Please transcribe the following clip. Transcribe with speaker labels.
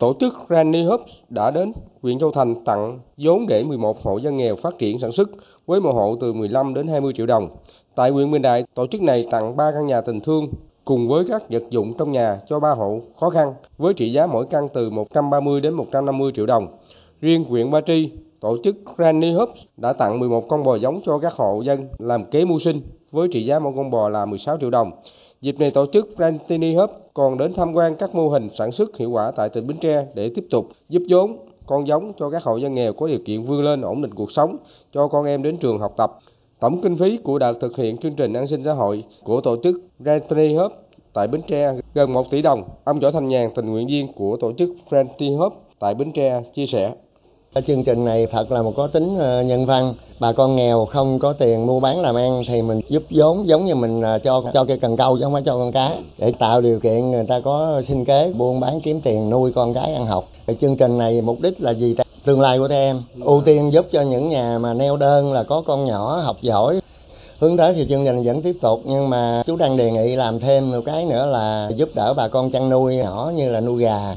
Speaker 1: Tổ chức Granny Hub đã đến huyện Châu Thành tặng vốn để 11 hộ dân nghèo phát triển sản xuất với một hộ từ 15 đến 20 triệu đồng. Tại huyện Bình Đại, tổ chức này tặng 3 căn nhà tình thương cùng với các vật dụng trong nhà cho 3 hộ khó khăn với trị giá mỗi căn từ 130 đến 150 triệu đồng. Riêng huyện Ba Tri, tổ chức Granny Hub đã tặng 11 con bò giống cho các hộ dân làm kế mưu sinh với trị giá mỗi con bò là 16 triệu đồng. Dịp này tổ chức Granny Hub còn đến tham quan các mô hình sản xuất hiệu quả tại tỉnh Bến Tre để tiếp tục giúp vốn con giống cho các hộ dân nghèo có điều kiện vươn lên ổn định cuộc sống, cho con em đến trường học tập. Tổng kinh phí của đợt thực hiện chương trình an sinh xã hội của tổ chức Granny Hub tại Bến Tre gần 1 tỷ đồng. Ông Võ Thành Nhàn, tình nguyện viên của tổ chức Granny Hub tại Bến Tre chia sẻ.
Speaker 2: Chương trình này thật là một có tính ờ, nhân văn. Bà con nghèo không có tiền mua bán làm ăn thì mình giúp vốn giống như mình ờ, cho cho cây cần câu chứ không phải cho con cá để tạo điều kiện người ta có sinh kế, buôn bán kiếm tiền, nuôi con cái ăn học. Thì chương trình này mục đích là gì? Tương lai của các em ưu tiên giúp cho những nhà mà neo đơn là có con nhỏ, học giỏi hướng tới thì chương trình vẫn tiếp tục, nhưng mà chú đang đề nghị làm thêm một cái nữa là giúp đỡ bà con chăn nuôi nhỏ như là nuôi gà